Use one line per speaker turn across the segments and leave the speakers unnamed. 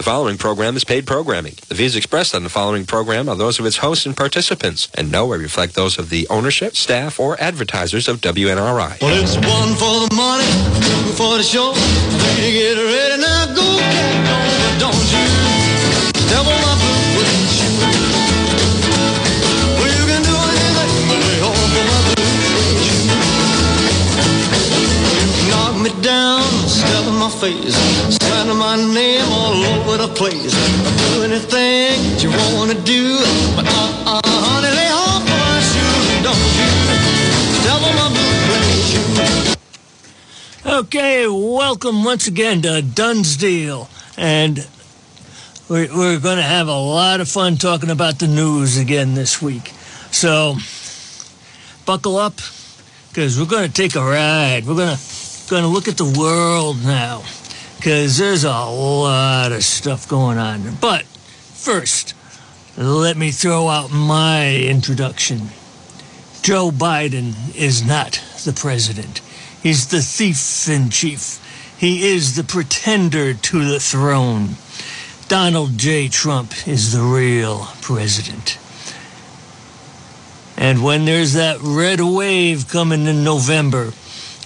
The following program is paid programming. The views expressed on the following program are those of its hosts and participants, and no way reflect those of the ownership, staff, or advertisers of WNRI.
Well, it's one for the two for the show, three to get ready. Now go, don't you on face, slander my name all over the place. I'll do anything that you wanna do, but uh, uh, honey, lay off my shoes, don't you on my blue suede.
Okay, welcome once again to Dunsdale. And we're, we're going to have a lot of fun talking about the news again this week. So buckle up because we're going to take a ride. We're going to going to look at the world now because there's a lot of stuff going on. But first, let me throw out my introduction. Joe Biden is not the president. He's the thief in chief. He is the pretender to the throne. Donald J. Trump is the real president. And when there's that red wave coming in November,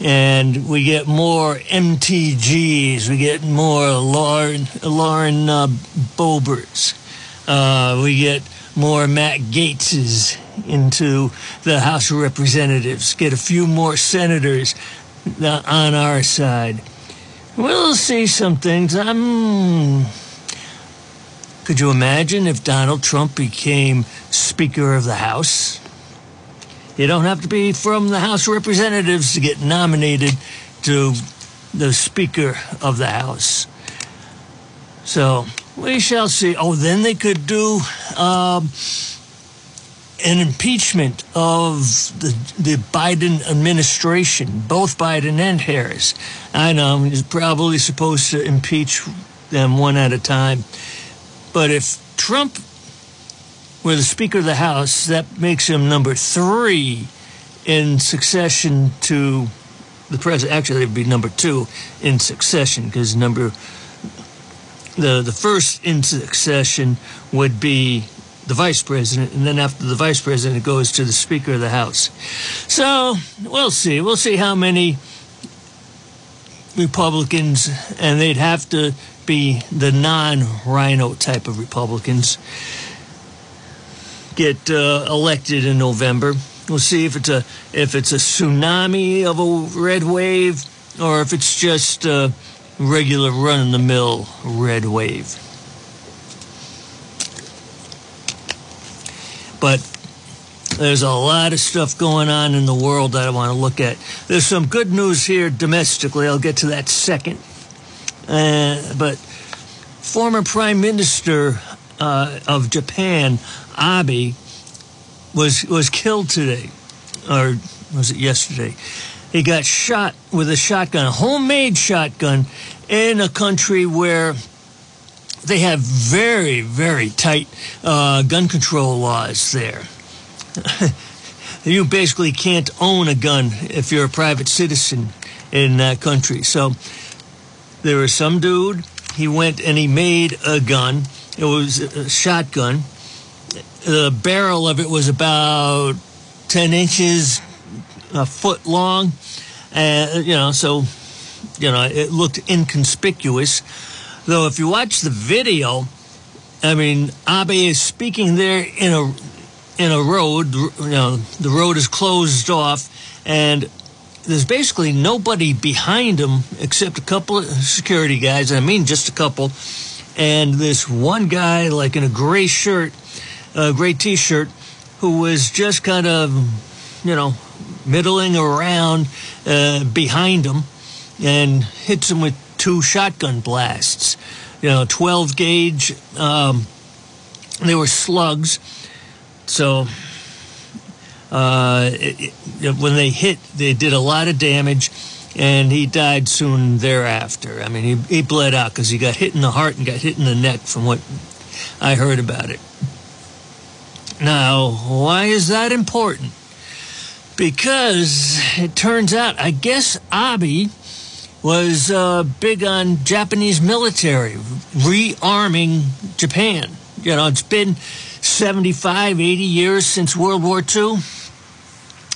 and we get more MTGs, we get more Lauren, Lauren uh, Boeberts, uh, we get more Matt Gaetzes into the House of Representatives, get a few more senators uh, on our side. We'll see some things. I'm. Could you imagine if Donald Trump became Speaker of the House? You don't have to be from the House of Representatives to get nominated to the Speaker of the House. So we shall see. Oh, then they could do um, an impeachment of the the Biden administration, both Biden and Harris. I know he's probably supposed to impeach them one at a time, but if Trump were the Speaker of the House, that makes him number three in succession to the president. Actually, it'd be number two in succession because number the the first in succession would be the vice president, and then after the vice president, it goes to the Speaker of the House. So we'll see. We'll see how many Republicans, and they'd have to be the non-Rhino type of Republicans, get uh, elected in November. We'll see if it's a if it's a tsunami of a red wave, or if it's just a regular run-of-the-mill red wave. but there's a lot of stuff going on in the world that I want to look at. There's some good news here domestically. I'll get to that second. Uh, but former Prime Minister uh, of Japan, Abe, was was killed today, or was it yesterday? He got shot with a shotgun, a homemade shotgun, in a country where they have very, very tight uh, gun control laws there. you basically can't own a gun if you're a private citizen in that country. So there was some dude, he went and he made a gun. It was a shotgun. The barrel of it was about 10 inches, a foot long. And, you know, so, you know, it looked inconspicuous. Though if you watch the video, I mean, Abe is speaking there in a in a road. You know, the road is closed off, and there's basically nobody behind him except a couple of security guys. I mean, just a couple. And this one guy, like in a gray shirt, a gray T-shirt, who was just kind of, you know, middling around uh, behind him, and hits him with two shotgun blasts. You know, 12 gauge. Um, they were slugs. So uh, it, it, when they hit, they did a lot of damage, and he died soon thereafter. I mean, he, he bled out because he got hit in the heart and got hit in the neck from what I heard about it. Now, why is that important? Because it turns out, I guess Abe was uh, big on Japanese military, rearming Japan. You know, it's been 75, 80 years since World War II.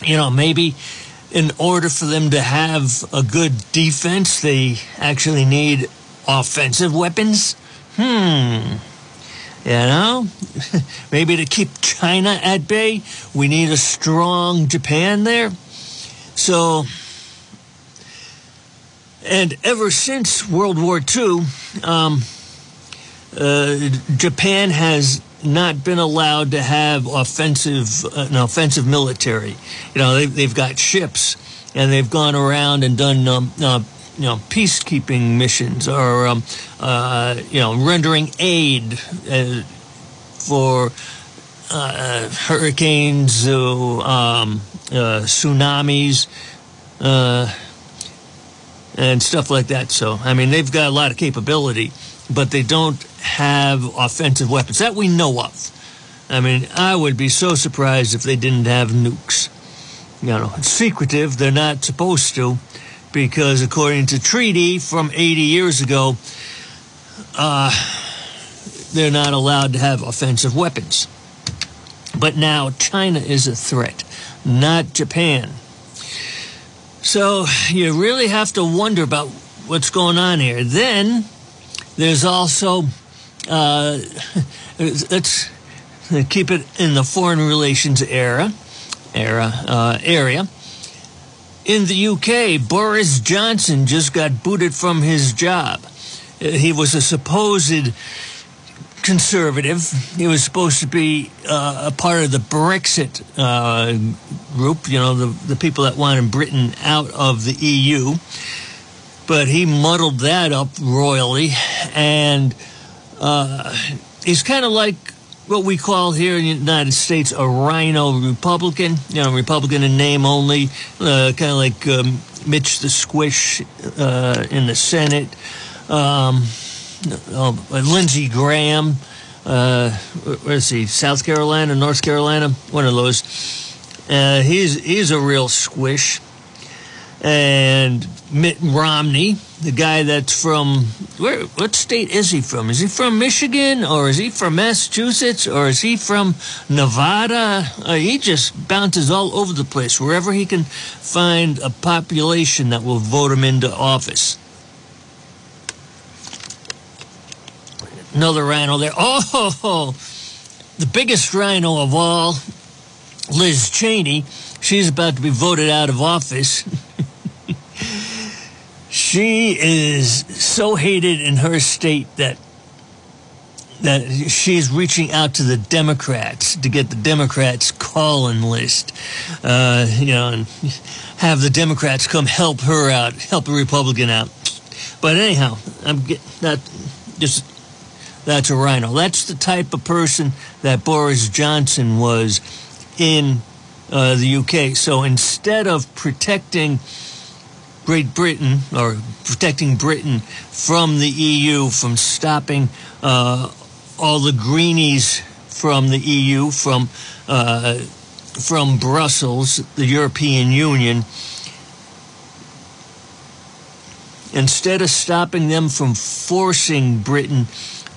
You know, maybe in order for them to have a good defense, they actually need offensive weapons. Hmm. You know, maybe to keep China at bay, we need a strong Japan there. So, and ever since World War II, um, uh, Japan has not been allowed to have offensive an offensive military. You know, they've, they've got ships, and they've gone around and done um, uh, you know peacekeeping missions or um, uh, you know rendering aid uh, for uh, hurricanes, um, uh, tsunamis. Uh, and stuff like that. So, I mean, they've got a lot of capability, but they don't have offensive weapons that we know of. I mean, I would be so surprised if they didn't have nukes. You know, it's secretive. They're not supposed to, because according to treaty from 80 years ago, uh, they're not allowed to have offensive weapons. But now China is a threat, not Japan. So you really have to wonder about what's going on here. Then there's also, uh, let's keep it in the foreign relations era, era uh, area. In the UK, Boris Johnson just got booted from his job. He was a supposed conservative. He was supposed to be uh, a part of the Brexit uh, group, you know, the, the people that wanted Britain out of the EU. But he muddled that up royally, and uh, he's kind of like what we call here in the United States a rhino Republican, you know, Republican in name only, uh, kind of like um, Mitch the Squish uh, in the Senate. Um, uh, Lindsey Graham, uh, where is he? South Carolina, North Carolina, one of those. Uh, he's he's a real squish. And Mitt Romney, the guy that's from where? What state is he from? Is he from Michigan, or is he from Massachusetts, or is he from Nevada? Uh, he just bounces all over the place wherever he can find a population that will vote him into office. Another rhino there. Oh, the biggest rhino of all, Liz Cheney. She's about to be voted out of office. she is so hated in her state that that she's reaching out to the Democrats to get the Democrats calling list, uh, you know, and have the Democrats come help her out, help a Republican out. But anyhow, I'm get, that just that's a rhino. That's the type of person that Boris Johnson was in uh, the UK. So instead of protecting Great Britain or protecting Britain from the EU, from stopping uh, all the greenies from the EU, from uh, from Brussels, the European Union, instead of stopping them from forcing Britain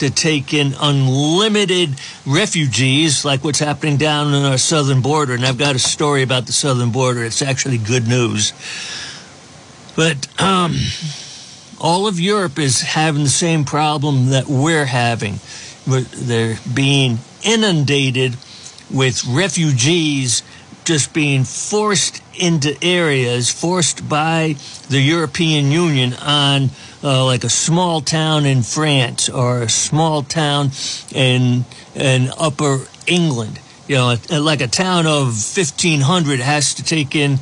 to take in unlimited refugees, like what's happening down on our southern border. And I've got a story about the southern border. It's actually good news. But um, all of Europe is having the same problem that we're having. They're being inundated with refugees just being forced into areas, forced by the European Union on uh, like a small town in France or a small town in in Upper England. You know, like a town of 1,500 has to take in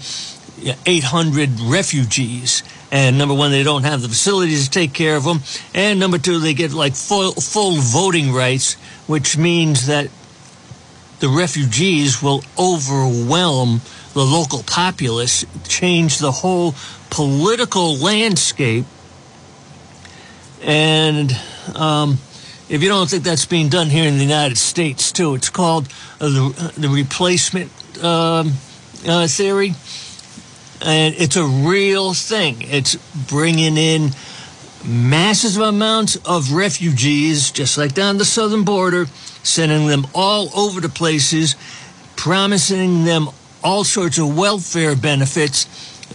800 refugees. And number one, they don't have the facilities to take care of them. And number two, they get like full, full voting rights, which means that the refugees will overwhelm the local populace, change the whole political landscape. And um, if you don't think that's being done here in the United States, too, it's called uh, the, the replacement um, uh, theory. and it's a real thing. It's bringing in massive amounts of refugees, just like down the southern border, sending them all over the places, promising them all sorts of welfare benefits,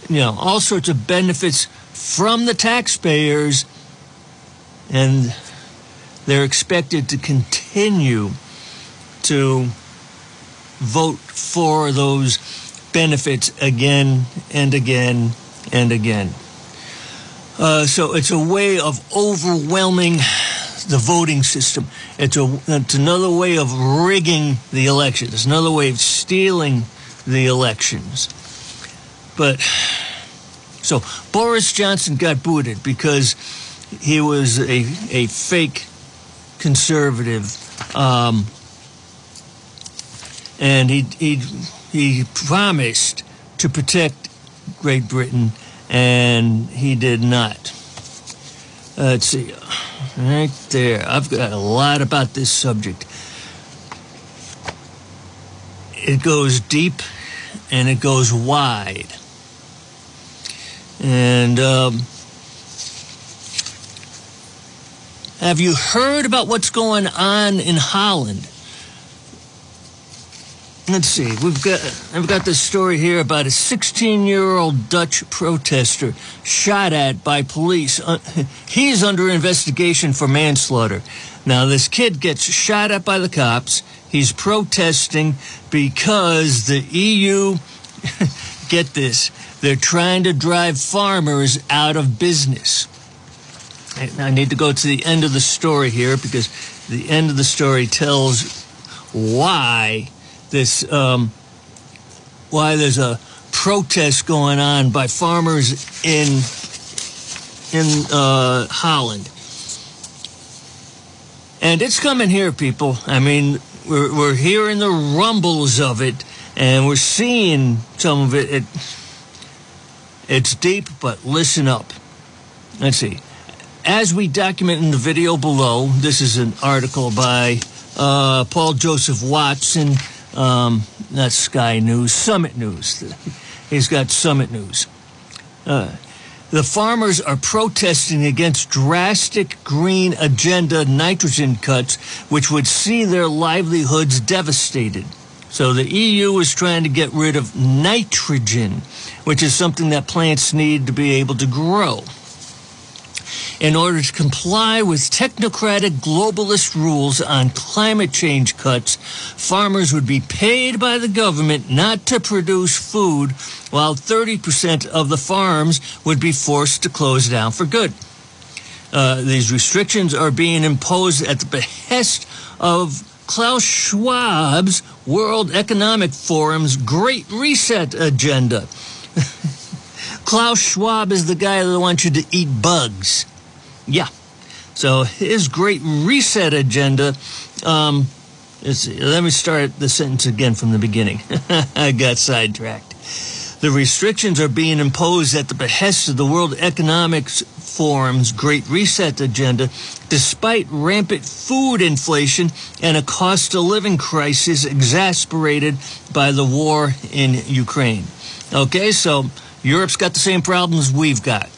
you know, all sorts of benefits from the taxpayers, and they're expected to continue to vote for those benefits again and again and again. Uh, so it's a way of overwhelming the voting system. It's a it's another way of rigging the election. It's another way of stealing the elections. But so Boris Johnson got booted because he was a a fake conservative, um, and he he he promised to protect Great Britain, and he did not. Uh, let's see, right there. I've got a lot about this subject. It goes deep and it goes wide. And um, have you heard about what's going on in Holland? Let's see. We've got I've got this story here about a 16-year-old Dutch protester shot at by police. Uh, he's under investigation for manslaughter. Now this kid gets shot at by the cops. He's protesting because the EU get this. They're trying to drive farmers out of business. I need to go to the end of the story here because the end of the story tells why this um, why there's a protest going on by farmers in in uh, Holland, and it's coming here, people. I mean, we're we're hearing the rumbles of it, and we're seeing some of it. it it's deep, but listen up. Let's see. As we document in the video below, this is an article by uh, Paul Joseph Watson um, not Sky News, Summit News. He's got Summit News. Uh, the farmers are protesting against drastic green agenda nitrogen cuts, which would see their livelihoods devastated. So the EU is trying to get rid of nitrogen, which is something that plants need to be able to grow. In order to comply with technocratic globalist rules on climate change cuts, farmers would be paid by the government not to produce food, while 30% of the farms would be forced to close down for good. Uh, these restrictions are being imposed at the behest of Klaus Schwab's World Economic Forum's Great Reset agenda. Klaus Schwab is the guy that wants you to eat bugs. Yeah. So his great reset agenda. Um, let me start the sentence again from the beginning. I got sidetracked. The restrictions are being imposed at the behest of the World Economic Forum's Great Reset agenda, despite rampant food inflation and a cost of living crisis exacerbated by the war in Ukraine. Okay, so Europe's got the same problems we've got.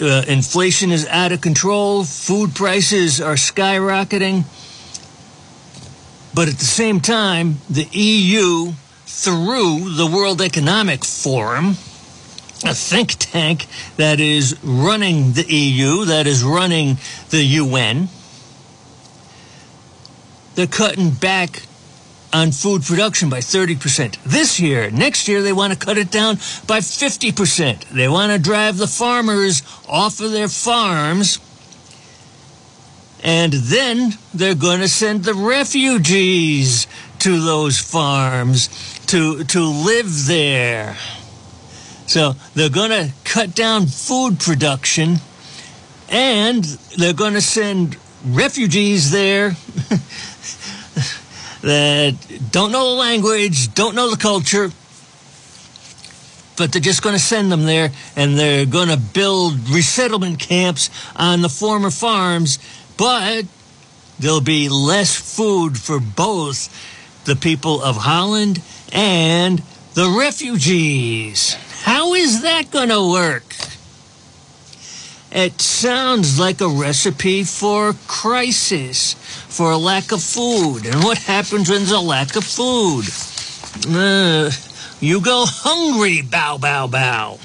Uh, inflation is out of control. Food prices are skyrocketing. But at the same time, the EU, through the World Economic Forum, a think tank that is running the EU, that is running the UN, they're cutting back on food production by 30% this year. Next year, they want to cut it down by 50%. They want to drive the farmers off of their farms. And then they're going to send the refugees to those farms to, to live there. So they're going to cut down food production and they're going to send refugees there that don't know the language, don't know the culture, but they're just going to send them there and they're going to build resettlement camps on the former farms, but there'll be less food for both the people of Holland and the refugees. How is that going to work? It sounds like a recipe for crisis, for a lack of food. And what happens when there's a lack of food? Uh, you go hungry, bow, bow, bow.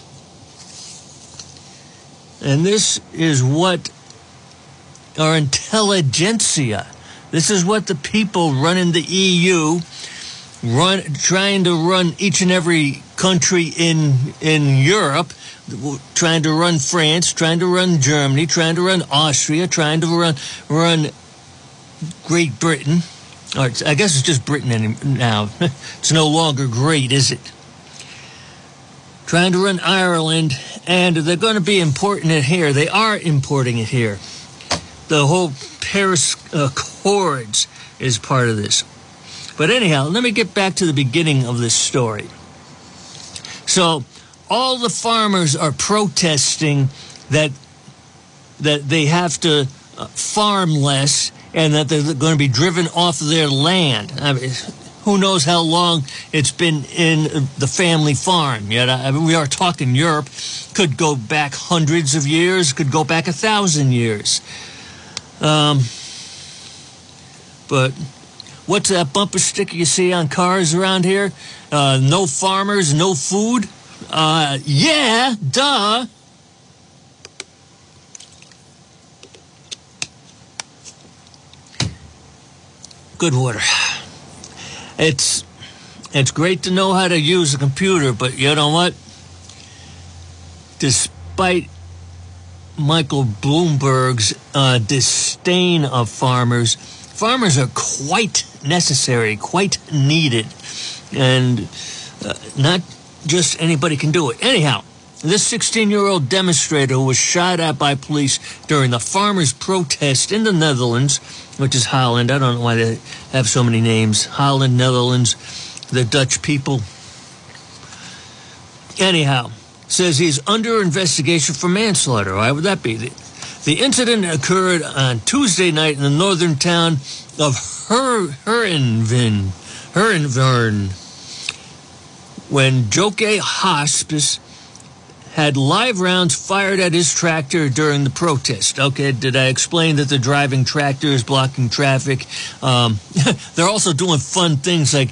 And this is what our intelligentsia, this is what the people running the EU, run, trying to run each and every country in, in Europe, trying to run France, trying to run Germany, trying to run Austria, trying to run, run Great Britain. Or I guess it's just Britain now. it's no longer great, is it? Trying to run Ireland, and they're going to be importing it here. They are importing it here. The whole Paris uh, Accords is part of this. But anyhow, let me get back to the beginning of this story. So, all the farmers are protesting that that they have to uh, farm less and that they're going to be driven off their land. I mean, who knows how long it's been in the family farm yet? I mean, we are talking Europe. Could go back hundreds of years. Could go back a thousand years. Um, but what's that bumper sticker you see on cars around here? Uh, no farmers, no food. Uh, yeah, duh. Good water. It's it's great to know how to use a computer, but you know what? Despite Michael Bloomberg's uh, disdain of farmers, farmers are quite necessary, quite needed, and uh, not just anybody can do it. Anyhow, this 16 year old demonstrator was shot at by police during the farmers' protest in the Netherlands, which is Holland. I don't know why they have so many names Holland, Netherlands, the Dutch people. Anyhow, says he's under investigation for manslaughter. Why would that be? The, incident occurred on Tuesday night in the northern town of Her, Heerenveen, when Jouke Hospes had live rounds fired at his tractor during the protest. Okay, did I explain that the driving tractor is blocking traffic? Um, they're also doing fun things like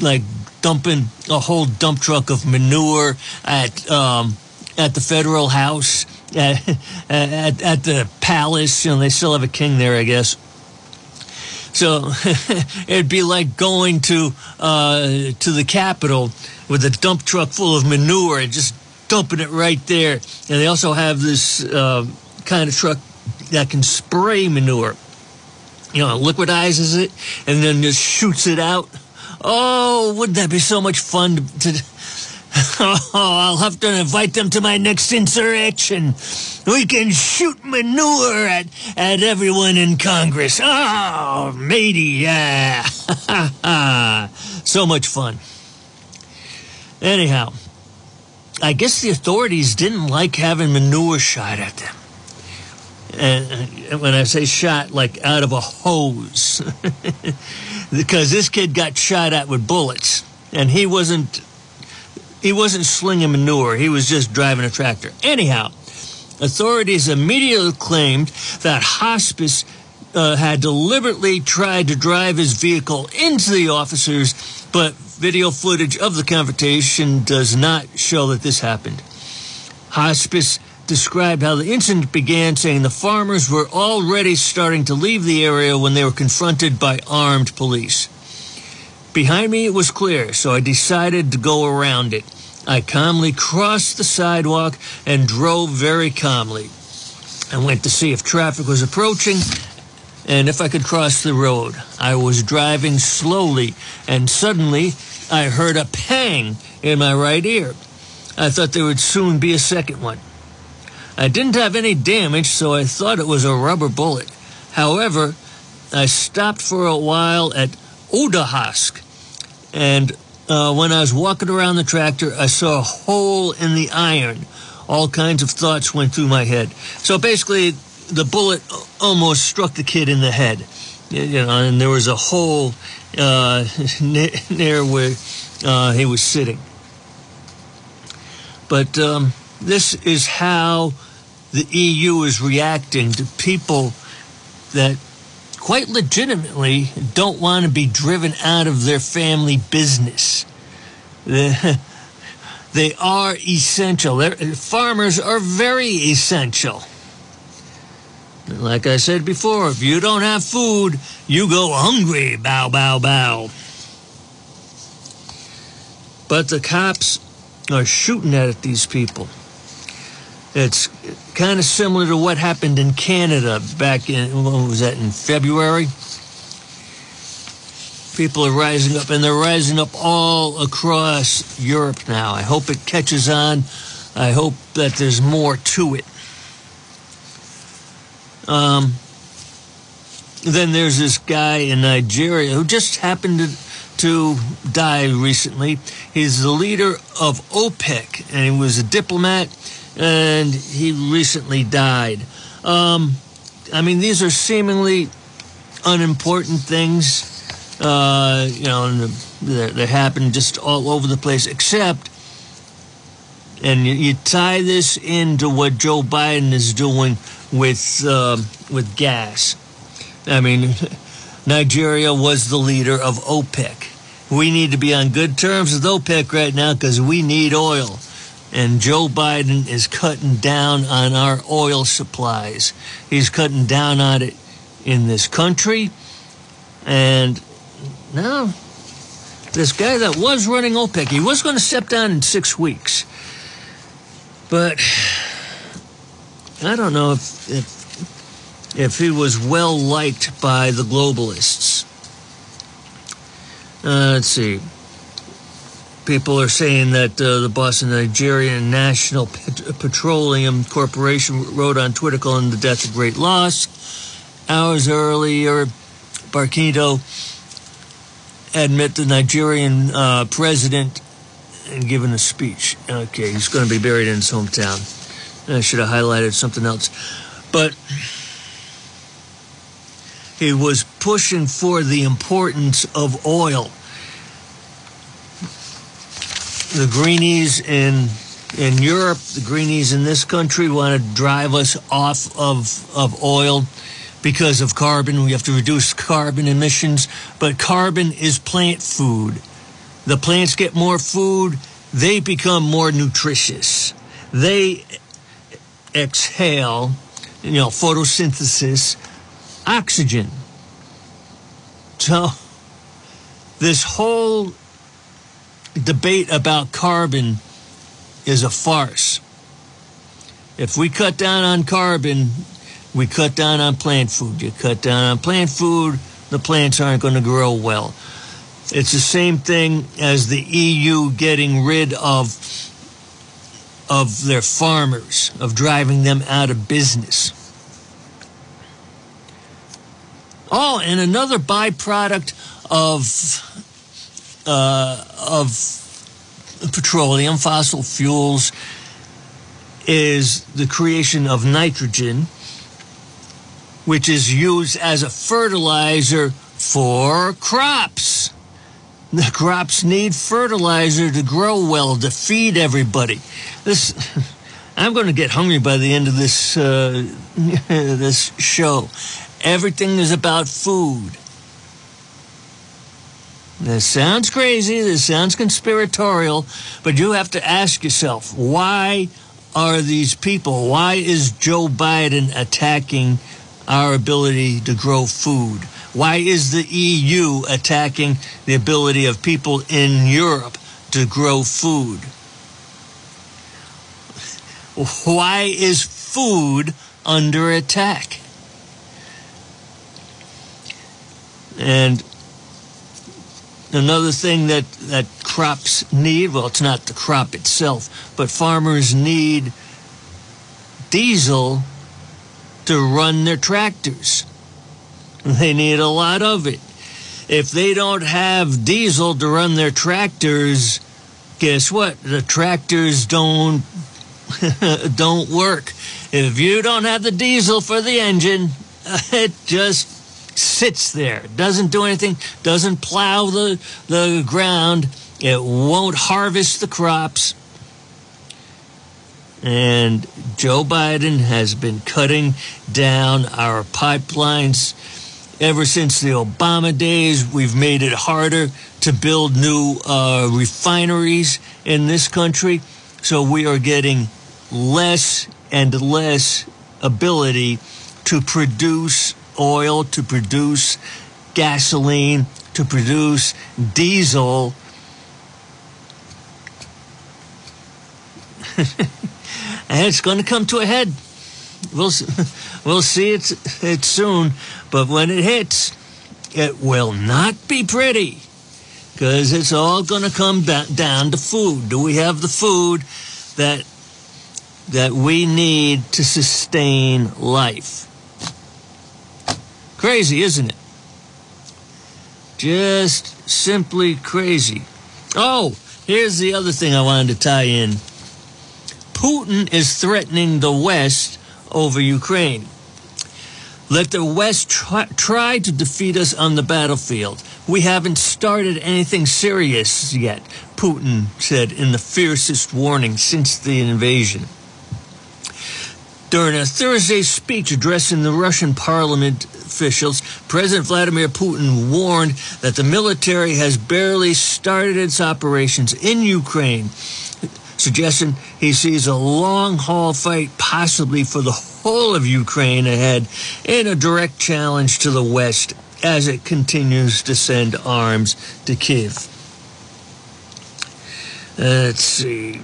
like dumping a whole dump truck of manure at um, at the federal house at, at at the palace. You know, they still have a king there, I guess. So it'd be like going to uh, to the Capitol with a dump truck full of manure and just dumping it right there. And they also have this uh, kind of truck that can spray manure. You know, liquidizes it and then just shoots it out. Oh, wouldn't that be so much fun to? to oh, I'll have to invite them to my next insurrection. We can shoot manure at, at everyone in Congress. Oh, matey, yeah. so much fun. Anyhow, I guess the authorities didn't like having manure shot at them. And when I say shot, like out of a hose, because this kid got shot at with bullets, and he wasn't he wasn't slinging manure. He was just driving a tractor. Anyhow, authorities immediately claimed that Hospes uh, had deliberately tried to drive his vehicle into the officers, but video footage of the confrontation does not show that this happened. Hospes described how the incident began, saying the farmers were already starting to leave the area when they were confronted by armed police. Behind me it was clear, so I decided to go around it. I calmly crossed the sidewalk and drove very calmly. I went to see if traffic was approaching and if I could cross the road. I was driving slowly and suddenly I heard a pang in my right ear. I thought there would soon be a second one. I didn't have any damage, so I thought it was a rubber bullet. However, I stopped for a while at Oudehaske, and uh, when I was walking around the tractor, I saw a hole in the iron. All kinds of thoughts went through my head. So basically, the bullet almost struck the kid in the head, you know, and there was a hole uh, near where uh, he was sitting. But um, this is how the EU is reacting to people that quite legitimately don't want to be driven out of their family business. They are essential. Farmers are very essential. Like I said before, if you don't have food, you go hungry. Bow, bow, bow. But the cops are shooting at these people. It's kind of similar to what happened in Canada back in, what was that, in February? People are rising up, and they're rising up all across Europe now. I hope it catches on. I hope that there's more to it. Um, then there's this guy in Nigeria who just happened to, to die recently. He's the leader of OPEC, and he was a diplomat, and he recently died. Um, I mean, these are seemingly unimportant things, uh, you know, that happen just all over the place, except. And you, you tie this into what Joe Biden is doing with um with gas. I mean, Nigeria was the leader of OPEC. We need to be on good terms with OPEC right now because we need oil. And Joe Biden is cutting down on our oil supplies. He's cutting down on it in this country. And now, this guy that was running OPEC, he was going to step down in six weeks. But I don't know if, if, if he was well liked by the globalists. Uh, let's see. People are saying that uh, the boss of Nigerian National Pet- Petroleum Corporation wrote on Twitter calling the death a great loss. Hours earlier, Barkindo admit the Nigerian uh, president and given a speech. Okay, he's going to be buried in his hometown. I should have highlighted something else. But he was pushing for the importance of oil. The greenies in in Europe, the greenies in this country want to drive us off of, of oil because of carbon. We have to reduce carbon emissions, but carbon is plant food. The plants get more food, they become more nutritious. They exhale, you know, photosynthesis, oxygen. So, this whole debate about carbon is a farce. If we cut down on carbon, we cut down on plant food. You cut down on plant food, the plants aren't going to grow well. It's the same thing as the EU getting rid of of their farmers, of driving them out of business. Oh, and another byproduct of uh, of petroleum, fossil fuels, is the creation of nitrogen, which is used as a fertilizer for crops. The crops need fertilizer to grow well, to feed everybody. This, I'm going to get hungry by the end of this uh, this show. Everything is about food. This sounds crazy, this sounds conspiratorial, but you have to ask yourself why are these people, why is Joe Biden attacking our ability to grow food? Why is the EU attacking the ability of people in Europe to grow food? Why is food under attack? And another thing that, that crops need well, it's not the crop itself, but farmers need diesel to run their tractors. They need a lot of it. If they don't have diesel to run their tractors, guess what? The tractors don't don't work. If you don't have the diesel for the engine, it just sits there, doesn't do anything, doesn't plow the, the ground, it won't harvest the crops. And Joe Biden has been cutting down our pipelines ever since the Obama days. We've made it harder to build new uh, refineries in this country. So we are getting less and less ability to produce oil, to produce gasoline, to produce diesel. and it's going to come to a head. We'll we'll see it it soon, but when it hits, it will not be pretty because it's all going to come down to food. Do we have the food that that we need to sustain life? Crazy, isn't it? Just simply crazy. Oh, here's the other thing I wanted to tie in. Putin is threatening the West over Ukraine. Let the West try, try, to defeat us on the battlefield. We haven't started anything serious yet, Putin said in the fiercest warning since the invasion. During a Thursday speech addressing the Russian parliament officials, President Vladimir Putin warned that the military has barely started its operations in Ukraine suggesting he sees a long haul fight possibly for the whole of Ukraine ahead in a direct challenge to the West as it continues to send arms to Kiev. Let's see.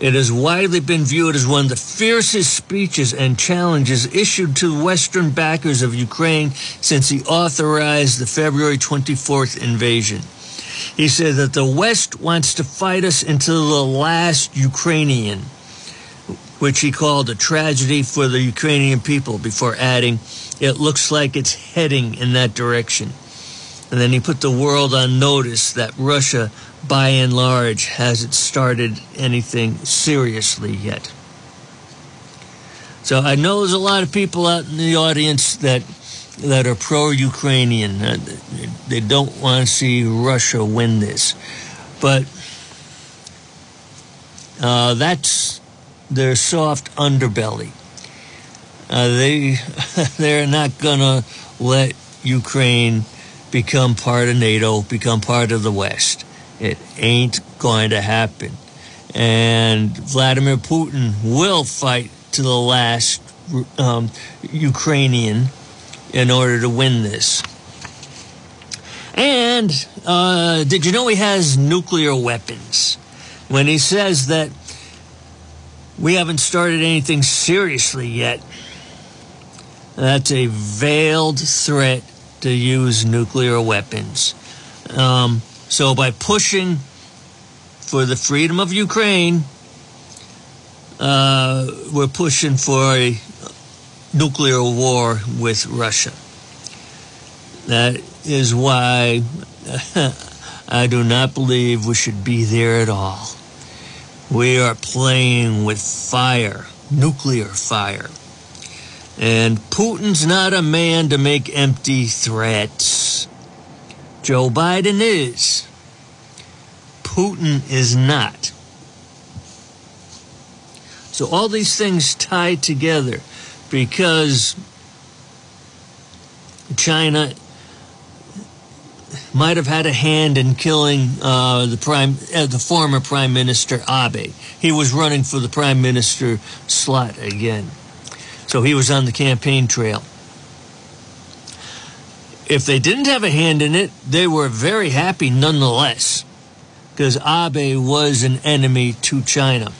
It has widely been viewed as one of the fiercest speeches and challenges issued to Western backers of Ukraine since he authorized the February 24th invasion. He said that the West wants to fight us until the last Ukrainian, which he called a tragedy for the Ukrainian people, before adding, it looks like it's heading in that direction. And then he put the world on notice that Russia, by and large, hasn't started anything seriously yet. So I know there's a lot of people out in the audience that that are pro-Ukrainian. Uh, they don't want to see Russia win this, but uh, that's their soft underbelly. Uh, they they're not gonna let Ukraine become part of NATO, become part of the West. It ain't going to happen. And Vladimir Putin will fight to the last um, Ukrainian in order to win this. And uh, did you know he has nuclear weapons? When he says that we haven't started anything seriously yet, that's a veiled threat to use nuclear weapons. Um, so by pushing for the freedom of Ukraine, uh, we're pushing for a nuclear war with Russia. That is why I do not believe we should be there at all. We are playing with fire, nuclear fire. And Putin's not a man to make empty threats. Joe Biden is. Putin is not. So all these things tie together because China might have had a hand in killing uh, the prime, uh, the former prime minister Abe. He was running for the prime minister slot again, so he was on the campaign trail. If they didn't have a hand in it, they were very happy nonetheless, because Abe was an enemy to China.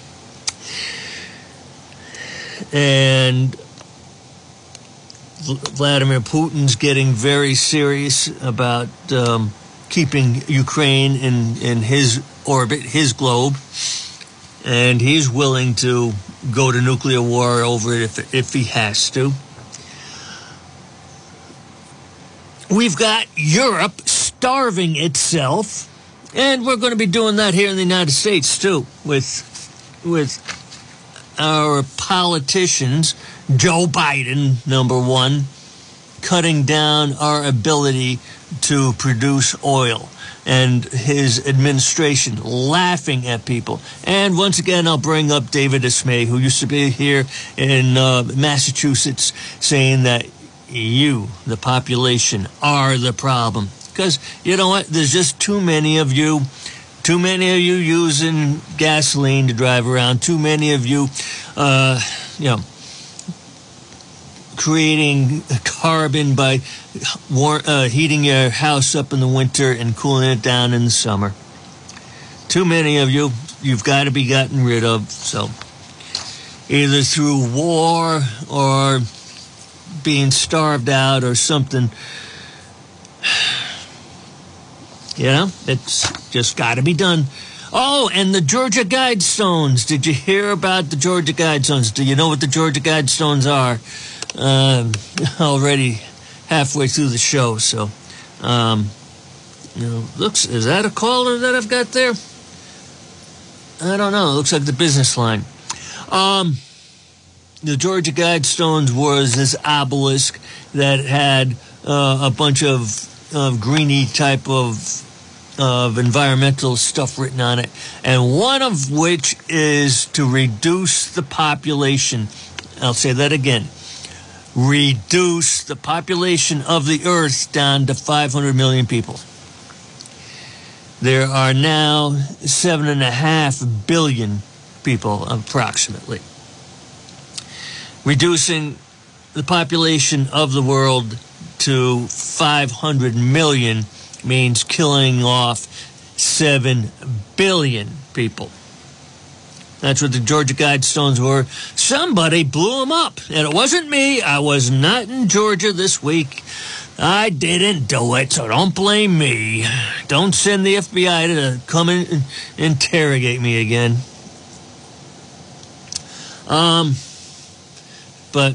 And Vladimir Putin's getting very serious about um, keeping Ukraine in, in his orbit, his globe, and he's willing to go to nuclear war over it if, if he has to. We've got Europe starving itself, and we're going to be doing that here in the United States too, with with our politicians Joe Biden, number one, cutting down our ability to produce oil. and his administration laughing at people. And once again, I'll bring up David Ismay, who used to be here in uh, Massachusetts, saying that you, the population, are the problem. Because you know what? There's just too many of you. Too many of you using gasoline to drive around. Too many of you, uh, you know, creating carbon by war- uh, heating your house up in the winter and cooling it down in the summer. Too many of you, you've got to be gotten rid of. So, either through war or being starved out or something. You know, it's just got to be done. Oh, and the Georgia Guidestones. Did you hear about the Georgia Guidestones? Do you know what the Georgia Guidestones are? Um, already halfway through the show, so um, you know, looks is that a caller that I've got there? I don't know. It looks like the business line. Um, the Georgia Guidestones was this obelisk that had uh, a bunch of, of greeny type of of environmental stuff written on it, and one of which is to reduce the population. I'll say that again. Reduce the population of the Earth down to 500 million people. There are now seven and a half billion people, approximately. Reducing the population of the world to 500 million means killing off 7 billion people. That's what the Georgia Guidestones were. Somebody blew them up. And it wasn't me. I was not in Georgia this week. I didn't do it, so don't blame me. Don't send the FBI to come and interrogate me again. Um, but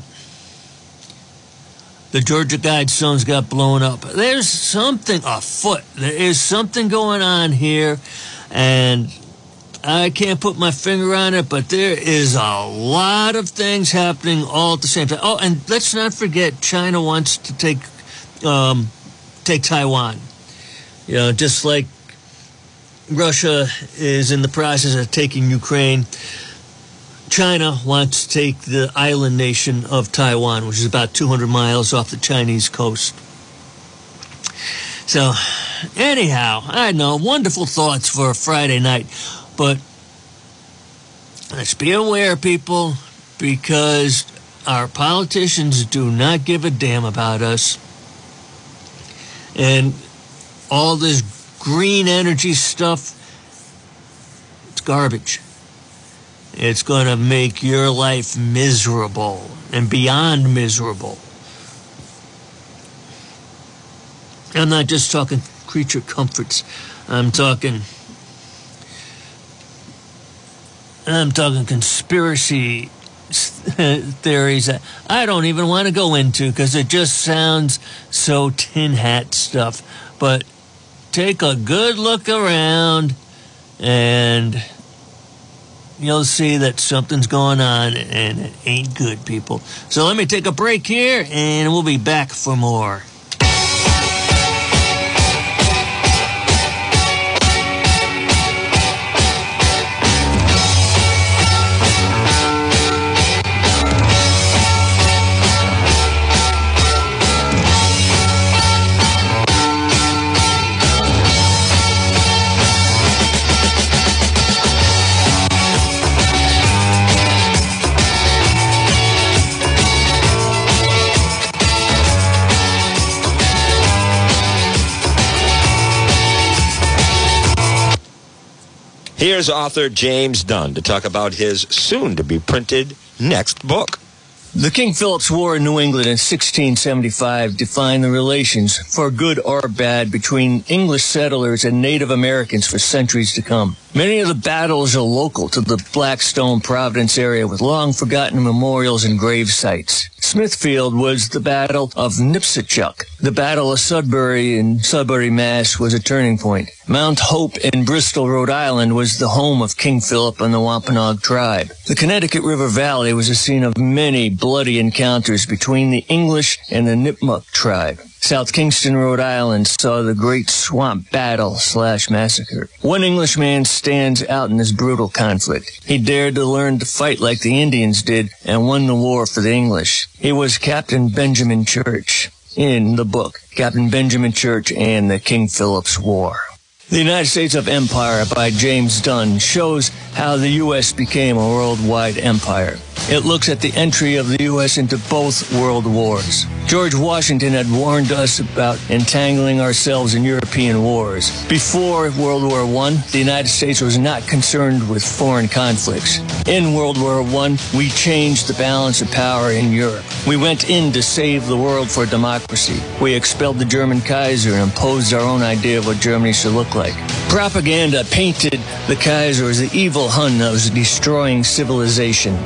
the Georgia Guidestones got blown up. There's something afoot. There is something going on here, and I can't put my finger on it, but there is a lot of things happening all at the same time. Oh, and let's not forget, China wants to take um, take Taiwan. You know, just like Russia is in the process of taking Ukraine. China wants to take the island nation of Taiwan, which is about 200 miles off the Chinese coast. So, anyhow, I know, wonderful thoughts for a Friday night, but let's be aware, people, because our politicians do not give a damn about us. And all this green energy stuff, it's garbage. It's going to make your life miserable and beyond miserable. I'm not just talking creature comforts. I'm talking I'm talking conspiracy theories that I don't even want to go into because it just sounds so tin hat stuff. But take a good look around and you'll see that something's going on and it ain't good, people. So let me take a break here and we'll be back for more.
Here's author James Dunn to talk about his soon to be printed next book.
The King Philip's War in New England in 1675 defined the relations, for good or bad, between English settlers and Native Americans for centuries to come. Many of the battles are local to the Blackstone Providence area with long forgotten memorials and grave sites. Smithfield was the Battle of Nipsachuk. The Battle of Sudbury in Sudbury, Mass was a turning point. Mount Hope in Bristol, Rhode Island was the home of King Philip and the Wampanoag tribe. The Connecticut River Valley was a scene of many bloody encounters between the English and the Nipmuc tribe. South Kingstown, Rhode Island saw the Great Swamp Battle slash Massacre. One Englishman stands out in this brutal conflict. He dared to learn to fight like the Indians did and won the war for the English. He was Captain Benjamin Church in the book, Captain Benjamin Church and the King Philip's War. The United States of Empire by James Dunn shows how the U.S. became a worldwide empire. It looks at the entry of the U.S. into both world wars. George Washington had warned us about entangling ourselves in European wars. Before World War I, the United States was not concerned with foreign conflicts. In World War I, we changed the balance of power in Europe. We went in to save the world for democracy. We expelled the German Kaiser and imposed our own idea of what Germany should look like. Propaganda painted the Kaiser as the evil Hun that was destroying civilization.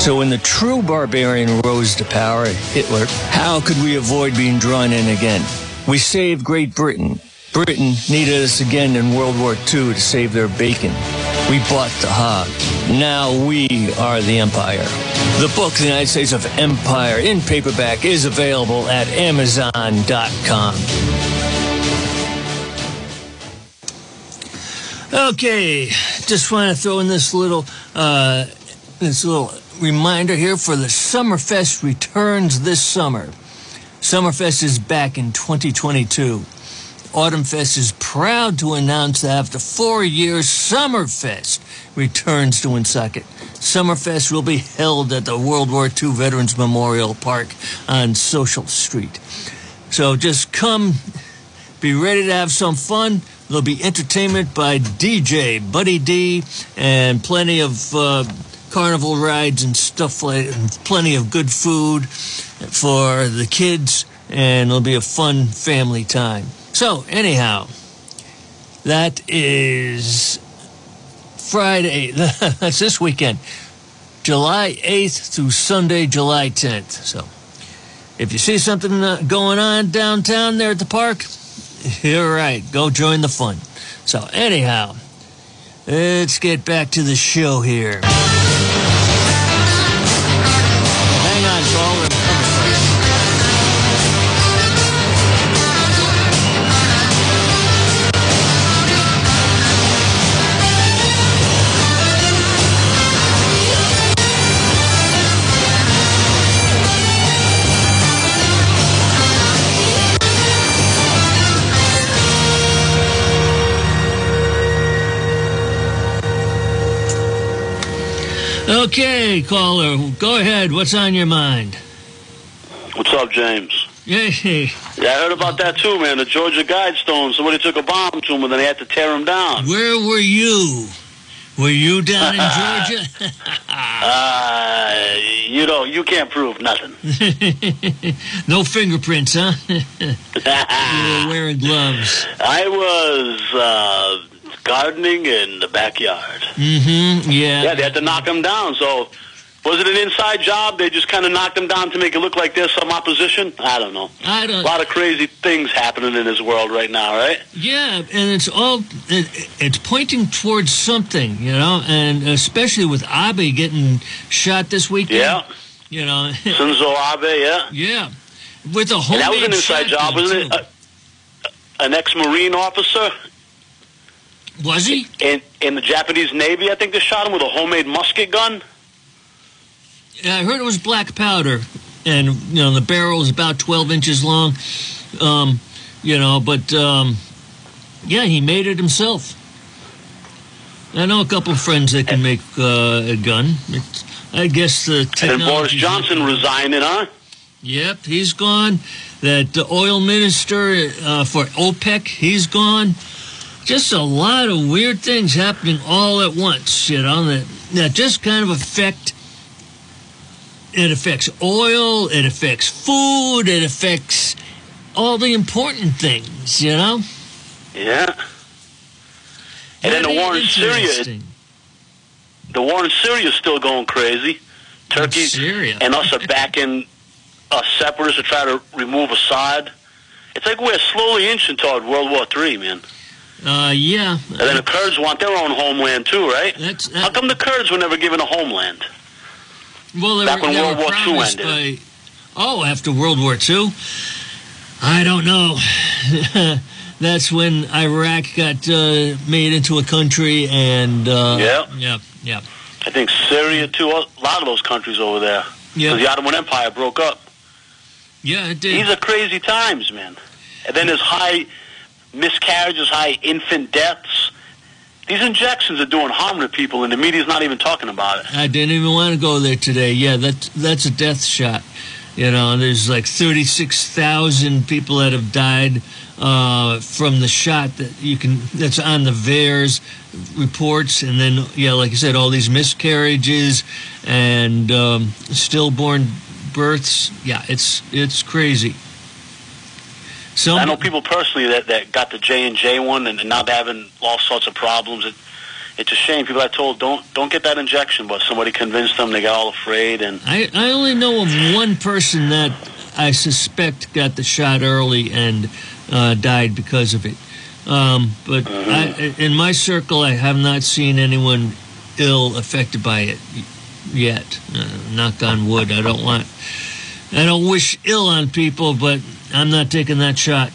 So when the true barbarian rose to power, Hitler, how could we avoid being drawn in again? We saved Great Britain. Britain needed us again in World War II to save their bacon. We bought the hog. Now we are the empire. The book, The United States of Empire, in paperback, is available at Amazon.com. Okay, just want to throw in this little, uh, this little reminder here for the Summerfest returns this summer. Summerfest is back in 2022. Autumnfest is proud to announce that after four years, Summerfest returns to Woonsocket. Summerfest will be held at the World War II Veterans Memorial Park on Social Street. So just come, be ready to have some fun. There'll be entertainment by DJ Buddy D and plenty of uh, carnival rides and stuff like and plenty of good food for the kids and it'll be a fun family time. So, anyhow, that is Friday. That's this weekend. July 8th through Sunday, July 10th. So, if you see something uh, going on downtown there at the park, you're right. Go join the fun. So, anyhow, let's get back to the show here. Okay, caller, go ahead. What's on your mind?
What's up, James?
Yay.
Yeah, I heard about that too, man. The Georgia Guidestone. Somebody took a bomb to him, and then they had to tear him down.
Where were you? Were you down in Georgia?
Uh, you know, you can't prove nothing.
no fingerprints, huh? you were wearing gloves.
I was uh, gardening in the backyard.
Mm-hmm. Yeah.
Yeah, they had to knock him down. So, was it an inside job? They just kind of knocked him down to make it look like there's some opposition. I don't know.
I
A
don't.
A lot of crazy things happening in this world right now, right?
Yeah, and it's all it, it's pointing towards something, you know, and especially with Abe getting shot this weekend.
Yeah,
You know.
Shinzo Abe. Yeah,
yeah. With a homemade
that was an inside job, wasn't it? Uh, an ex-marine officer
Was he?
in in the Japanese Navy. I think they shot him with a homemade musket gun.
Yeah, I heard it was black powder, and you know the barrel is about twelve inches long. Um, you know, but um, yeah, he made it himself. I know a couple of friends that can make uh, a gun. It's, I guess the
And. Boris Johnson resigning, huh?
Yep, he's gone. That uh, oil minister uh, for OPEC, he's gone. Just a lot of weird things happening all at once, you know, that, that just kind of affect. It affects oil, it affects food, it affects all the important things, you know?
Yeah. And then the war in Syria, the war in Syria is still going crazy. Turkey
Syria.
and us are backing us uh, separatists to try to remove Assad. It's like we're slowly inching toward World War Three, man.
Uh, yeah.
And then the Kurds want their own homeland too, right?
That's,
How come the Kurds were never given a homeland?
Well,
Back
were,
when World War II ended.
By, oh, after World War II. I don't know. That's when Iraq got uh, made into a country, and uh,
Yeah.
yeah, yeah,
I think Syria too. A lot of those countries over there.
yeah,
Because the Ottoman Empire broke up.
yeah. It did.
These are crazy times, man. And then there's high miscarriages, high infant deaths. These injections are doing harm to people, and the media's not even talking about it.
I didn't even want to go there today. Yeah, that that's a death shot. You know, there's like 36,000 people that have died uh, from the shot that you can. That's on the VAERS reports, and then yeah, like I said, all these miscarriages and um, stillborn births. Yeah, it's it's crazy. Some,
I know people personally that, that got the J and J one, and, and now they're having all sorts of problems. It, it's a shame. People I told don't don't get that injection, but somebody convinced them. They got all afraid, and
I, I only know of one person that I suspect got the shot early and uh, died because of it. Um, but I, in my circle, I have not seen anyone ill affected by it yet. Uh, knock on wood. I don't want. I don't wish ill on people, but I'm not taking that shot.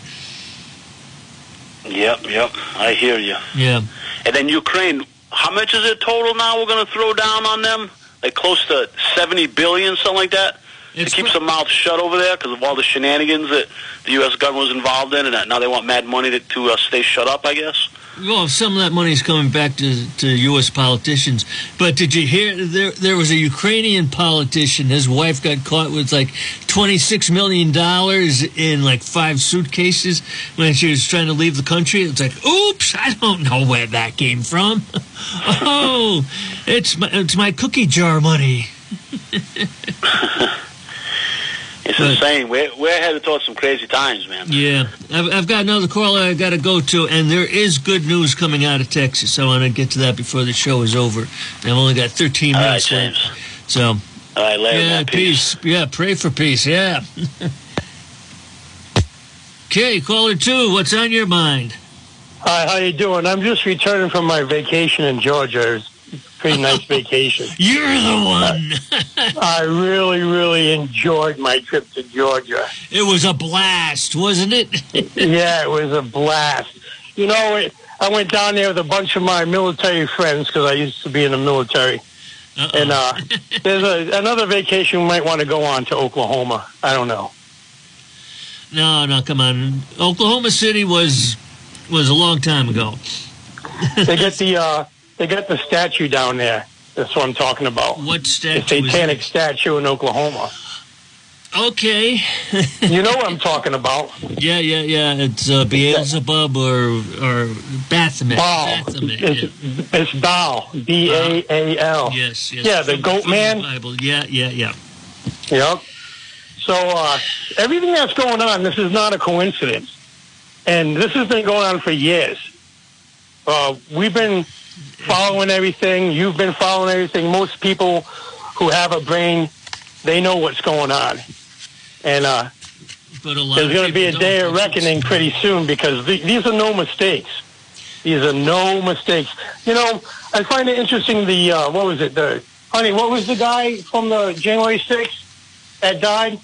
yep, yep, I hear you.
Yeah.
And then Ukraine, how much is it total now? We're going to throw down on them, like close to seventy billion, something like that.
It's
to keep some mouths shut over there because of all the shenanigans that the U.S. government was involved in, and now they want mad money to, to uh, stay shut up. I guess.
Well, some of that money is coming back to, to U.S. politicians. But did you hear there? There was a Ukrainian politician. His wife got caught with like twenty six million dollars in like five suitcases when she was trying to leave the country. It's like, oops, I don't know where that came from. oh, it's my it's my cookie jar money.
It's
Right.
insane. We're we're headed towards some crazy times, man.
Yeah, I've, I've got another caller I got to go to, and there is good news coming out of Texas. I want to get to that before the show is over. I've only got thirteen
All right,
minutes left, so.
All right, later,
Yeah,
man. Peace.
peace. Yeah, pray for peace. Yeah. okay, caller two. What's on your mind?
Hi, how you doing? I'm just returning from my vacation in Georgia. It was a pretty nice vacation.
You're the one.
I really, really enjoyed my trip to Georgia.
it was a blast, wasn't it?
Yeah, it was a blast. You know, it, I went down there with a bunch of my military friends because I used to be in the military.
Uh-oh.
And uh, there's a, another vacation we might want to go on to Oklahoma. I don't know.
no, no, come on. Oklahoma City was was a long time ago.
They get the uh, they got the statue down there. That's what I'm talking about.
What
The
statue? was
satanic statue in Oklahoma.
Okay.
You know what I'm talking about.
yeah, yeah, yeah. It's uh, Beelzebub or or Baphomet.
Baal.
Baphomet.
It's,
yeah.
it's Baal. B A A L.
Yes, yes.
Yeah, the
From-
goat
from
man.
Bible. Yeah, yeah, yeah.
Yep. So uh, everything that's going on, this is not a coincidence, and this has been going on for years. Uh, we've been following everything. You've been following everything. Most people who have a brain, they know what's going on, and uh,
But a lot
there's going to be a day of reckoning pretty soon because th- these are no mistakes. These are no mistakes. You know, I find it interesting. The uh, what was it? The honey, what was the guy from the January 6th that died?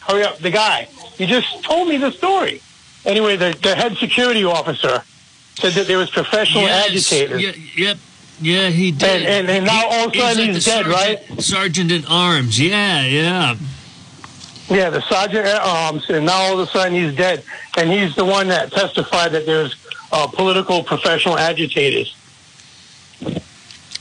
Hurry up, the guy. You just told me the story. Anyway, the, the head security officer said that there was professional
Yes,
agitators.
Yeah, yep. Yeah, he did.
And- and- and now all of a sudden
like
he's dead,
sergeant- Sergeant at arms. Yeah, yeah.
Yeah, the sergeant at arms, and now all of a sudden he's dead. And he's the one that testified that there's uh, political professional agitators.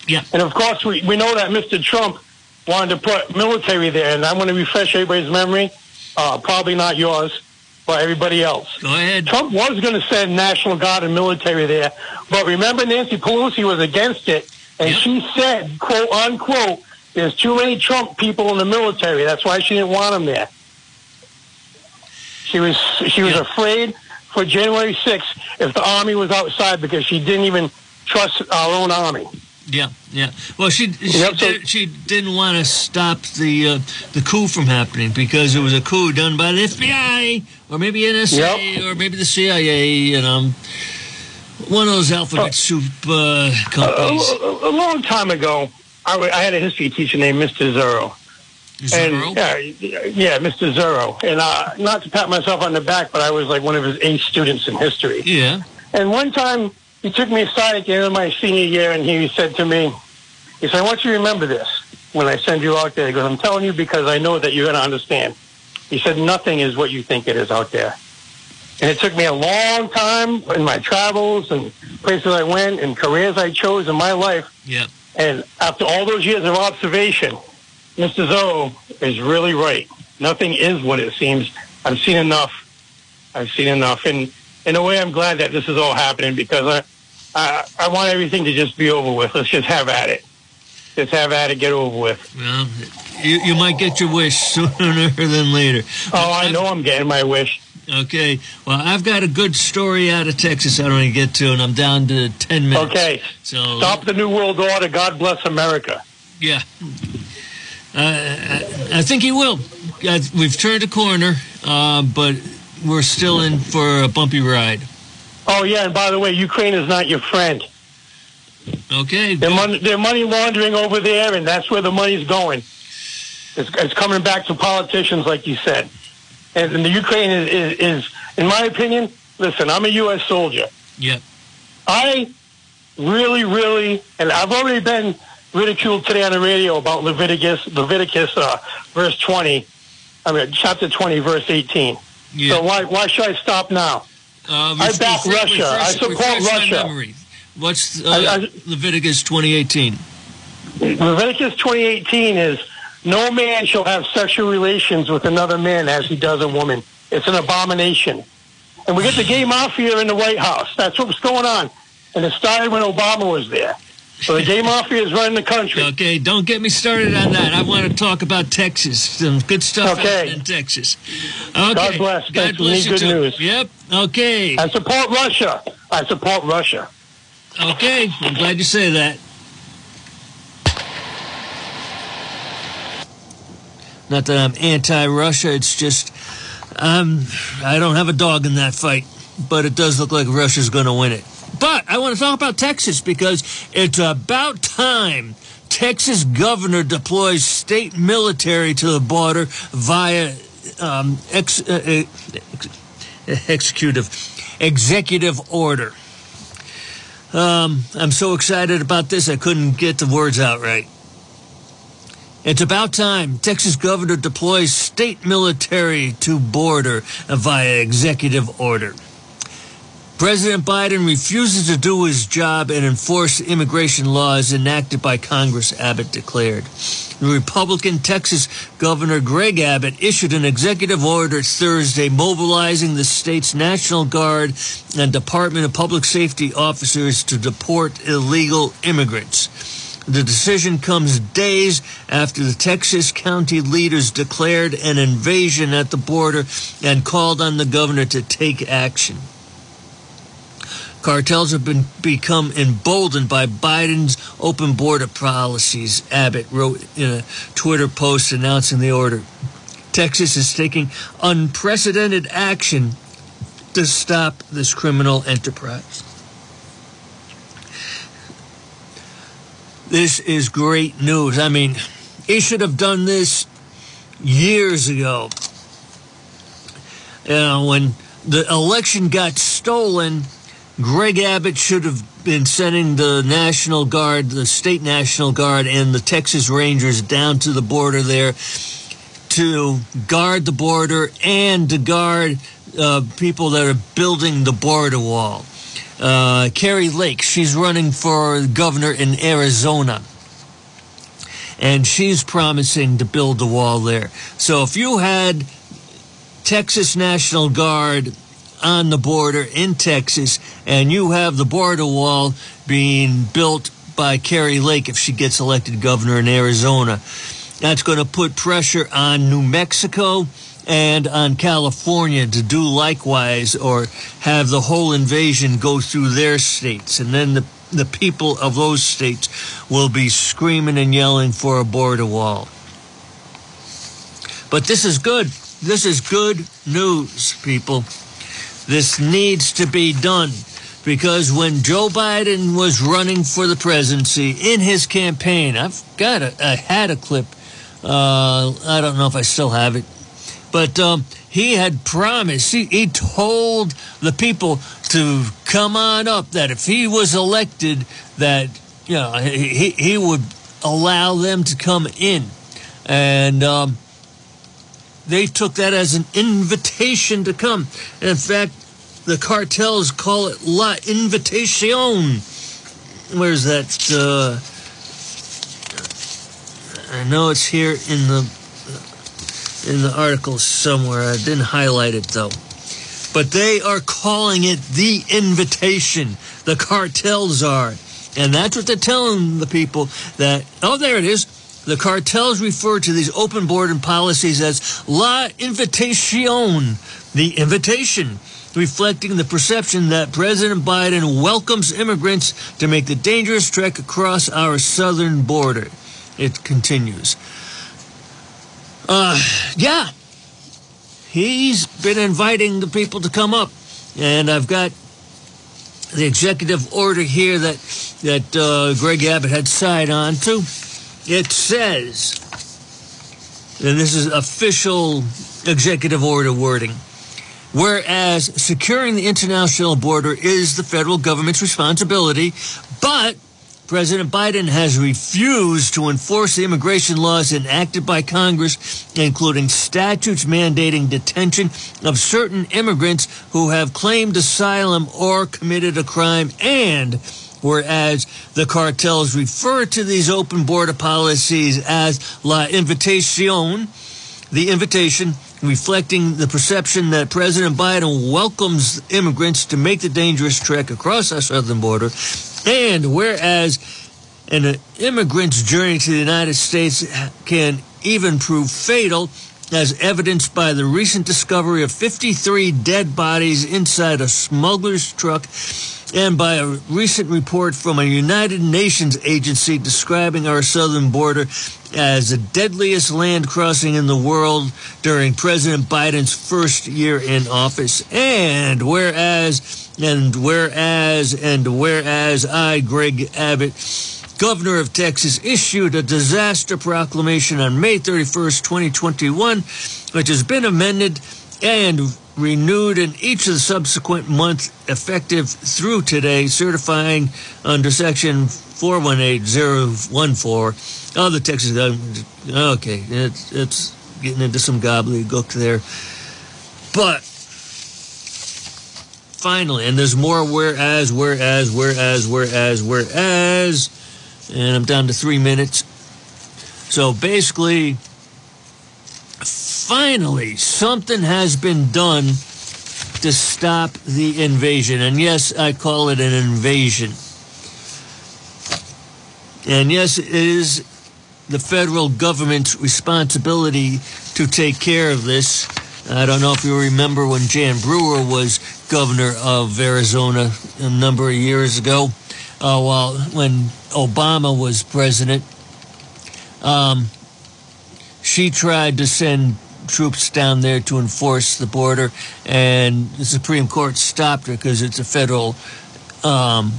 Yeah.
And of course, we, we know that Mr. Trump wanted to put military there, and I want to refresh everybody's memory. Uh, probably not yours, but everybody else.
Go ahead.
Trump was going to send National Guard and military there, but remember Nancy Pelosi was against it, and
Yep.
she said, quote unquote, there's too many Trump people in the military. That's why she didn't want them there. She was she was
Yep.
afraid for January 6th if the army was outside because she didn't even trust our own army.
Yeah, yeah. Well, she she,
Yep, so-
she didn't want to stop the uh, the coup from happening because it was a coup done by the FBI or maybe NSA or maybe the CIA. You know, one of those alphabet soup uh, companies.
a- a long time ago, I had a history teacher named Mr. Zero.
Zorro?
And, yeah, yeah, Mr. Zorro. And uh, not to pat myself on the back, but I was like one of his eight students in history.
yeah.
And one time, he took me aside at the end of my senior year, and he said to me, he said, I want you to remember this when I send you out there. He goes, I'm telling you because I know that you're going to understand. He said, nothing is what you think it is out there. And it took me a long time in my travels and places I went and careers I chose in my life.
Yeah.
And after all those years of observation, Mr. Zoe is really right. Nothing is what it seems. I've seen enough. I've seen enough. And in a way, I'm glad that this is all happening because I, I, I want everything to just be over with. Let's just have at it. Just have at it, get over with.
Well, you, you might get your wish sooner than later.
Oh, I know I'm getting my wish.
Okay. Well, I've got a good story out of Texas I don't want to get to, and I'm down to 10 minutes.
Okay.
So,
Stop the New World Order. God bless America.
yeah. Uh, I, I think he will. We've turned a corner, uh, but we're still in for a bumpy ride.
Oh, yeah. And by the way, Ukraine is not your friend.
Okay.
They're money, they're money laundering over there, and that's where the money's going. It's, it's coming back to politicians, like you said. And, and the Ukraine is, is, is, in my opinion, listen, I'm a U.S. soldier.
Yeah.
I really, really, and I've already been ridiculed today on the radio about Leviticus, Leviticus, uh, verse 20. I mean, chapter 20, verse 18.
Yeah.
So why, why should I stop now?
Uh,
I back Russia. I support Russia.
What's uh,
I- I-
Leviticus 2018?
Leviticus 2018 is no man shall have sexual relations with another man as he does a woman. It's an abomination. And we get the gay mafia in the White House. That's what's going on. And it started when Obama was there. So the gay mafia is running the country.
Okay, don't get me started on that. I want to talk about Texas. Some good stuff
Okay.
in Texas. Okay.
God bless.
God. Bless you
good
too.
news.
Yep. Okay.
I support Russia. I support Russia.
Okay. I'm glad you say that. Not that I'm anti-Russia. It's just um, I don't have a dog in that fight, but it does look like Russia's going to win it. But I want to talk about Texas because it's about time Texas governor deploys state military to the border via um, ex, uh, uh, executive executive order. Um, I'm so excited about this, I couldn't get the words out right. It's about time Texas governor deploys state military to border via executive order. President Biden refuses to do his job and enforce immigration laws enacted by Congress, Abbott declared. The Republican Texas Governor Greg Abbott issued an executive order Thursday mobilizing the state's National Guard and Department of Public Safety officers to deport illegal immigrants. The decision comes days after the Texas county leaders declared an invasion at the border and called on the governor to take action. Cartels have been become emboldened by Biden's open border policies, Abbott wrote in a Twitter post announcing the order. Texas is taking unprecedented action to stop this criminal enterprise. This is great news. I mean, he should have done this years ago. You know, when the election got stolen, Greg Abbott should have been sending the National Guard, the state National Guard, and the Texas Rangers down to the border there to guard the border and to guard uh, people that are building the border wall. Uh, Kari Lake, she's running for governor in Arizona. And she's promising to build the wall there. So if you had Texas National Guard on the border in Texas, and you have the border wall being built by Kari Lake if she gets elected governor in Arizona. That's going to put pressure on New Mexico and on California to do likewise or have the whole invasion go through their states. And then the, the people of those states will be screaming and yelling for a border wall. But this is good. This is good news, people. This needs to be done because when Joe Biden was running for the presidency in his campaign, I've got a, I had a clip Uh, I don't know if I still have it, but um, he had promised. He, he told the people to come on up. That if he was elected, that you know he he would allow them to come in, and. Um, they took that as an invitation to come. And in fact, the cartels call it La Invitación. Where's that? Uh, I know it's here in the in the article somewhere. I didn't highlight it though. But they are calling it the invitation. The cartels are. And that's what they're telling the people that, oh, there it is. The cartels refer to these open border policies as La Invitación, the invitation, reflecting the perception that President Biden welcomes immigrants to make the dangerous trek across our southern border. It continues. Uh, yeah, he's been inviting the people to come up, and I've got the executive order here that that uh, Greg Abbott had signed on to. It says, and this is official executive order wording. Whereas securing the international border is the federal government's responsibility, but President Biden has refused to enforce the immigration laws enacted by Congress, including statutes mandating detention of certain immigrants who have claimed asylum or committed a crime and whereas the cartels refer to these open border policies as La Invitación, the invitation reflecting the perception that President Biden welcomes immigrants to make the dangerous trek across our southern border, and whereas an immigrant's journey to the United States can even prove fatal, as evidenced by the recent discovery of 53 dead bodies inside a smuggler's truck and by a recent report from a United Nations agency describing our southern border as the deadliest land crossing in the world during President Biden's first year in office. And whereas, and whereas, and whereas I, Greg Abbott, governor of Texas, issued a disaster proclamation on May 31st, 2021, which has been amended and renewed in each of the subsequent months effective through today, certifying under section 418014 of the Texas. Okay, it's, it's getting into some gobbledygook there. But finally, and there's more whereas, whereas, whereas, whereas, whereas, and I'm down to three minutes. So basically, finally, something has been done to stop the invasion. And yes, I call it an invasion. And yes, it is the federal government's responsibility to take care of this. I don't know if you remember when Jan Brewer was governor of Arizona a number of years ago, uh, while when Obama was president. Um, she tried to send troops down there to enforce the border, and the Supreme Court stopped her because it's a federal. Um,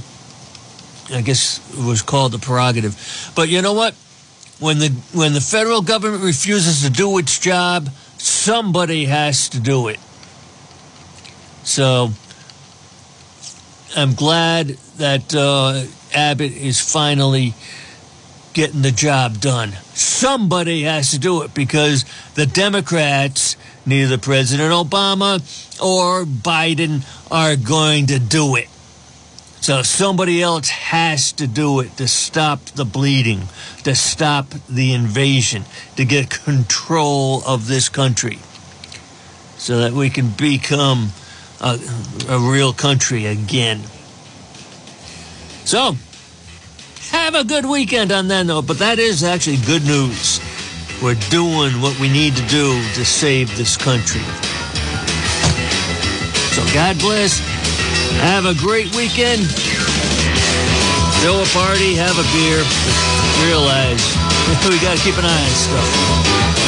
I guess it was called the prerogative. But you know what? When the when the federal government refuses to do its job, somebody has to do it. So I'm glad that uh, Abbott is finally getting the job done. Somebody has to do it because the Democrats, neither President Obama or Biden, are going to do it. So somebody else has to do it to stop the bleeding, to stop the invasion, to get control of this country so that we can become a, a real country again. So, have a good weekend on that note, but that is actually good news. We're doing what we need to do to save this country. So God bless. Have a great weekend. Throw a party, have a beer. Realize we got to keep an eye on stuff.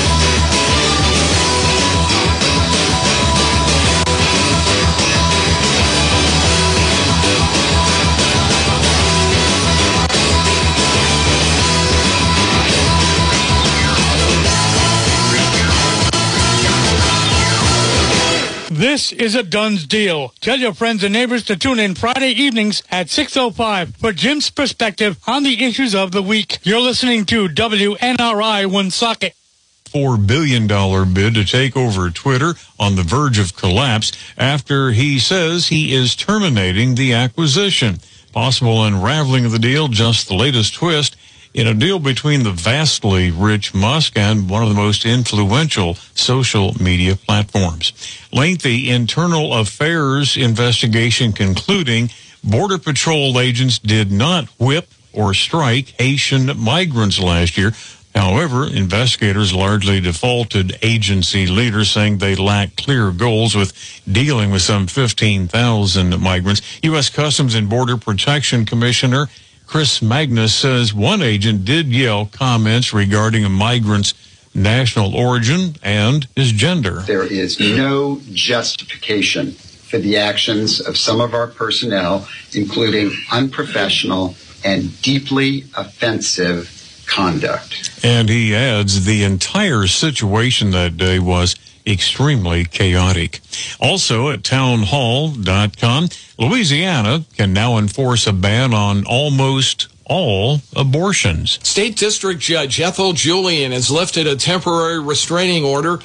This is a Dunn's deal. Tell your friends and neighbors to tune in Friday evenings at 6.05 for Jim's perspective on the issues of the week. You're listening to WNRI Woonsocket.
$4 billion bid to take over Twitter on the verge of collapse after he says he is terminating the acquisition. Possible unraveling of the deal, just the latest twist in a deal between the vastly rich Musk and one of the most influential social media platforms. Lengthy internal affairs investigation concluding Border Patrol agents did not whip or strike Haitian migrants last year. However, investigators largely defaulted agency leaders saying they lack clear goals with dealing with some 15,000 migrants. U.S. Customs and Border Protection Commissioner Chris Magnus says one agent did yell comments regarding a migrant's national origin and his gender.
There is no justification for the actions of some of our personnel, including unprofessional and deeply offensive conduct.
And he adds the entire situation that day was extremely chaotic. Also at townhall.com, Louisiana can now enforce a ban on almost all abortions.
State District Judge Ethel Julien has lifted a temporary restraining order